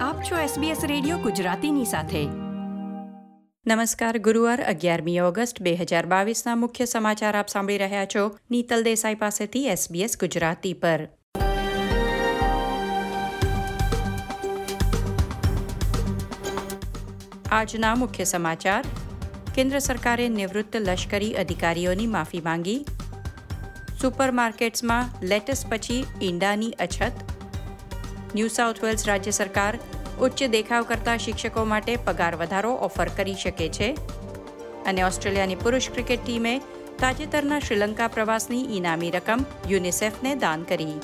આપ છો SBS radio ગુજરાતીની સાથે. નમસ્કાર, ગુરુવાર અગિયારમી ઓગસ્ટ બે હજાર બાવીસના મુખ્ય સમાચાર આપ સાંભળી રહ્યા છો નીતલ દેસાઈ પાસેથી SBS ગુજરાતી પર. આજના મુખ્ય સમાચાર. કેન્દ્ર સરકારે નિવૃત્ત લશ્કરી અધિકારીઓની માફી માંગી. સુપરમાર્કેટ્સમાં લેટસ પછી ઈંડાની અછત. ન્યૂ સાઉથ વેલ્સ રાજ્ય સરકાર ઉચ્ચ દેખાવ કરતા શિક્ષકો માટે પગાર વધારો ઓફર કરી શકે છે. અને ઓસ્ટ્રેલિયાની પુરુષ ક્રિકેટ ટીમે તાજેતરના શ્રીલંકા પ્રવાસની ઇનામી રકમ યુનિસેફને દાન કરી.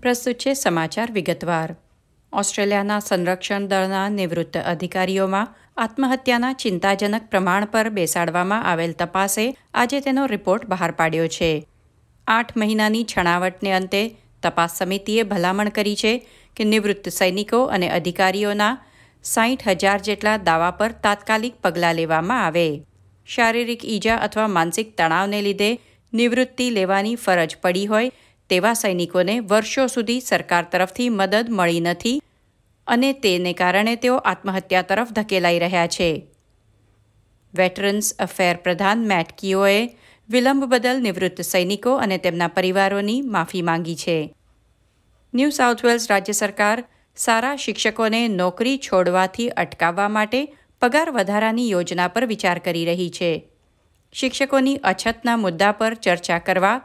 પ્રસ્તુત છે સમાચાર વિગતવાર. ઓસ્ટ્રેલિયાના સંરક્ષણ દળના નિવૃત્ત અધિકારીઓમાં આત્મહત્યાના ચિંતાજનક પ્રમાણ પર બેસાડવામાં આવેલ તપાસે આજે તેનો રિપોર્ટ બહાર પાડ્યો છે. આઠ મહિનાની છણાવટને અંતે તપાસ સમિતિએ ભલામણ કરી છે કે નિવૃત્ત સૈનિકો અને અધિકારીઓના સાહીઠ હજાર જેટલા દાવા પર તાત્કાલિક પગલાં લેવામાં આવે. શારીરિક ઈજા અથવા માનસિક તણાવને લીધે નિવૃત્તિ લેવાની ફરજ પડી હોય તેવા સૈનિકોને વર્ષો સુધી સરકાર તરફથી મદદ મળી નથી અને તેને કારણે તેઓ આત્મહત્યા તરફ ધકેલાઈ રહ્યા છે. વેટરન્સ અફેર પ્રધાન મેટ કિયોએ વિલંબ બદલ નિવૃત્ત સૈનિકો અને તેમના પરિવારોની માફી માંગી છે. ન્યૂ સાઉથ વેલ્સ રાજ્ય સરકાર સારા શિક્ષકોને નોકરી છોડવાથી અટકાવવા માટે પગાર વધારાની યોજના પર વિચાર કરી રહી છે. શિક્ષકોની અછતના મુદ્દા પર ચર્ચા કરવા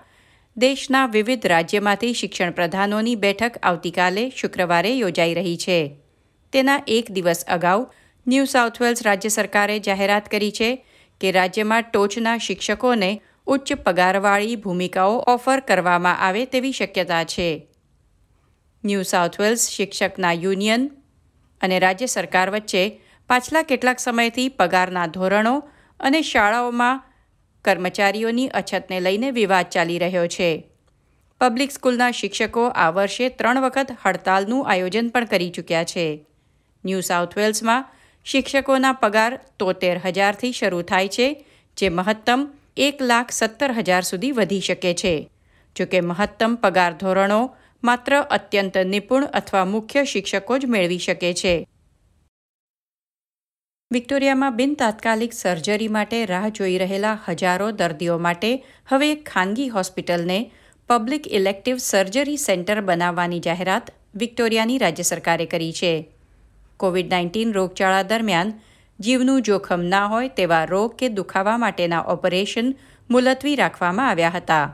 દેશના વિવિધ રાજ્યમાંથી શિક્ષણ પ્રધાનોની બેઠક આવતીકાલે શુક્રવારે યોજાઈ રહી છે. તેના એક દિવસ અગાઉ ન્યૂ સાઉથ વેલ્સ રાજ્ય સરકારે જાહેરાત કરી છે કે રાજ્યમાં ટોચના શિક્ષકોને ઉચ્ચ પગારવાળી ભૂમિકાઓ ઓફર કરવામાં આવે તેવી શક્યતા છે. ન્યૂ સાઉથ વેલ્સ શિક્ષકના યુનિયન અને રાજ્ય સરકાર વચ્ચે પાછલા કેટલાક સમયથી પગારના ધોરણો અને શાળાઓમાં કર્મચારીઓની અછતને લઈને વિવાદ ચાલી રહ્યો છે. પબ્લિક સ્કૂલના શિક્ષકો આ વર્ષે ત્રણ વખત હડતાલનું આયોજન પણ કરી ચૂક્યા છે. ન્યૂ સાઉથ વેલ્સમાં શિક્ષકોના પગાર તોતેર હજારથી શરૂ થાય છે, જે મહત્તમ એક લાખ સત્તર હજાર સુધી વધી શકે છે. જોકે મહત્તમ પગાર ધોરણો માત્ર અત્યંત નિપુણ અથવા મુખ્ય શિક્ષકો જ મેળવી શકે છે. વિક્ટોરિયામાં બિન તાત્કાલિક સર્જરી માટે રાહ જોઈ રહેલા હજારો દર્દીઓ માટે હવે ખાનગી હોસ્પિટલને પબ્લિક ઇલેક્ટિવ સર્જરી સેન્ટર બનાવવાની જાહેરાત વિક્ટોરિયાની રાજ્ય સરકારે કરી છે. કોવિડ નાઇન્ટીન રોગચાળા દરમિયાન જીવનું જોખમ ના હોય તેવા રોગ કે દુખાવા માટેના ઓપરેશન મુલતવી રાખવામાં આવ્યા હતા.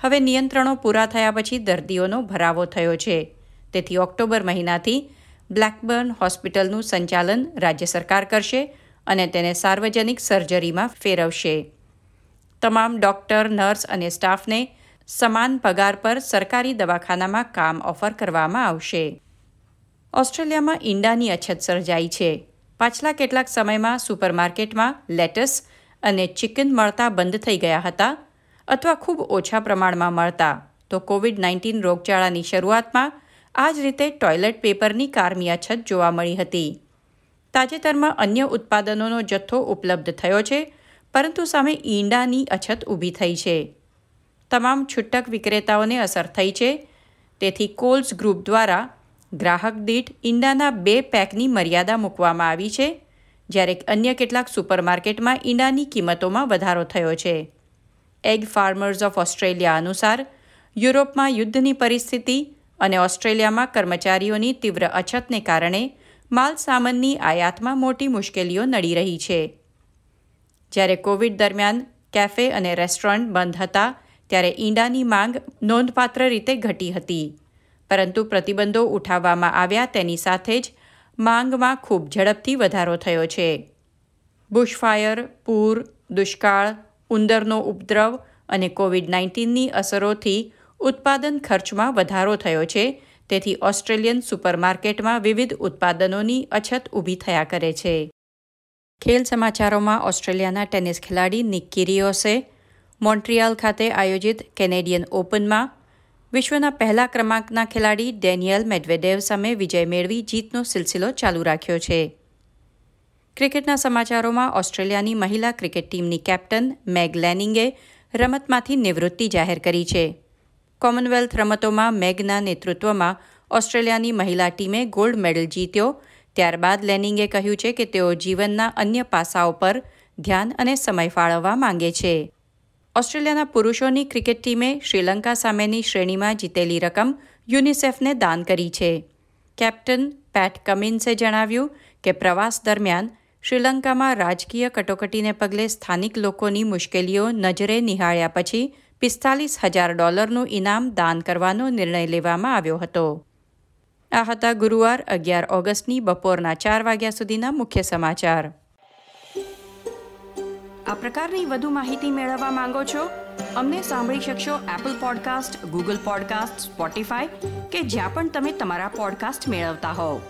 હવે નિયંત્રણો પૂરા થયા પછી દર્દીઓનો ભરાવો થયો છે. તેથી ઓક્ટોબર મહિનાથી બ્લેકબર્ન હોસ્પિટલનું સંચાલન રાજ્ય સરકાર કરશે અને તેને સાર્વજનિક સર્જરીમાં ફેરવશે. તમામ ડોક્ટર, નર્સ અને સ્ટાફને સમાન પગાર પર સરકારી દવાખાનામાં કામ ઓફર કરવામાં આવશે. ઓસ્ટ્રેલિયામાં ઈંડાની અછત સર્જાઈ છે. પાછલા કેટલાક સમયમાં સુપરમાર્કેટમાં લેટસ અને ચિકન મળતા બંધ થઈ ગયા હતા અથવા ખૂબ ઓછા પ્રમાણમાં મળતા. તો કોવિડ નાઇન્ટીન રોગચાળાની શરૂઆતમાં આ જ રીતે ટોયલેટ પેપરની કારમી અછત જોવા મળી હતી. તાજેતરમાં અન્ય ઉત્પાદનોનો જથ્થો ઉપલબ્ધ થયો છે, પરંતુ સામે ઈંડાની અછત ઊભી થઈ છે. તમામ છૂટક વિક્રેતાઓને અસર થઈ છે. તેથી કોલ્સ ગ્રુપ દ્વારા ગ્રાહક દીઠ ઈંડાના બે પેકની મર્યાદા મૂકવામાં આવી છે, જ્યારે અન્ય કેટલાક સુપરમાર્કેટમાં ઈંડાની કિંમતોમાં વધારો થયો છે. એગ ફાર્મર્સ ઓફ ઓસ્ટ્રેલિયા અનુસાર, યુરોપમાં યુદ્ધની પરિસ્થિતિ અને ઓસ્ટ્રેલિયામાં કર્મચારીઓની તીવ્ર અછતને કારણે માલ સામાનની આયાતમાં મોટી મુશ્કેલીઓ નડી રહી છે. જ્યારે કોવિડ દરમિયાન કેફે અને રેસ્ટોરન્ટ બંધ હતા, ત્યારે ઈંડાની માંગ નોંધપાત્ર રીતે ઘટી હતી. પરંતુ પ્રતિબંધો ઉઠાવવામાં આવ્યા તેની સાથે જ માંગમાં ખૂબ ઝડપથી વધારો થયો છે. બુશફાયર, પૂર, દુષ્કાળ, ઉંદરનો ઉપદ્રવ અને કોવિડ નાઇન્ટીનની અસરોથી ઉત્પાદન ખર્ચમાં વધારો થયો છે. તેથી ઓસ્ટ્રેલિયન સુપરમાર્કેટમાં વિવિધ ઉત્પાદનોની અછત ઊભી થયા કરે છે. ખેલ સમાચારોમાં ઓસ્ટ્રેલિયાના ટેનિસ ખેલાડી નિક કિરિયોસે મોન્ટ્રિયાલ ખાતે આયોજિત કેનેડિયન ઓપનમાં વિશ્વના પહેલા ક્રમાંકના ખેલાડી ડેનિયલ મેડવેડેવ સામે વિજય મેળવી જીતનો સિલસિલો ચાલુ રાખ્યો છે. ક્રિકેટના સમાચારોમાં ઓસ્ટ્રેલિયાની મહિલા ક્રિકેટ ટીમની કેપ્ટન મેગ લેનિંગે રમતમાંથી નિવૃત્તિ જાહેર કરી છે. કોમનવેલ્થ રમતોમાં મેગના નેતૃત્વમાં ઓસ્ટ્રેલિયાની મહિલા ટીમે ગોલ્ડ મેડલ જીત્યો. ત્યારબાદ લેનિંગે કહ્યું છે કે તેઓ જીવનના અન્ય પાસાઓ પર ધ્યાન અને સમય ફાળવવા માંગે છે. ઓસ્ટ્રેલિયાના પુરુષોની ક્રિકેટ ટીમે શ્રીલંકા સામેની શ્રેણીમાં જીતેલી રકમ યુનિસેફને દાન કરી છે. કેપ્ટન પેટ કમિન્સે જણાવ્યું કે પ્રવાસ દરમિયાન શ્રીલંકામાં રાજકીય કટોકટીને પગલે સ્થાનિક લોકોની મુશ્કેલીઓ નજરે નિહાળ્યા પછી પિસ્તાલીસ હજાર ડોલરનું ઇનામ દાન કરવાનો નિર્ણય લેવામાં આવ્યો હતો. આ હતા ગુરુવાર અગિયાર ઓગસ્ટની બપોરના ચાર વાગ્યા સુધીના મુખ્ય સમાચાર. આ પ્રકારની વધુ માહિતી મેળવવા માંગો છો? અમને સાંભળી શકશો Apple podcast Google podcast Spotify કે જ્યાં પણ તમે તમારા પોડકાસ્ટ મેળવતા હોવ.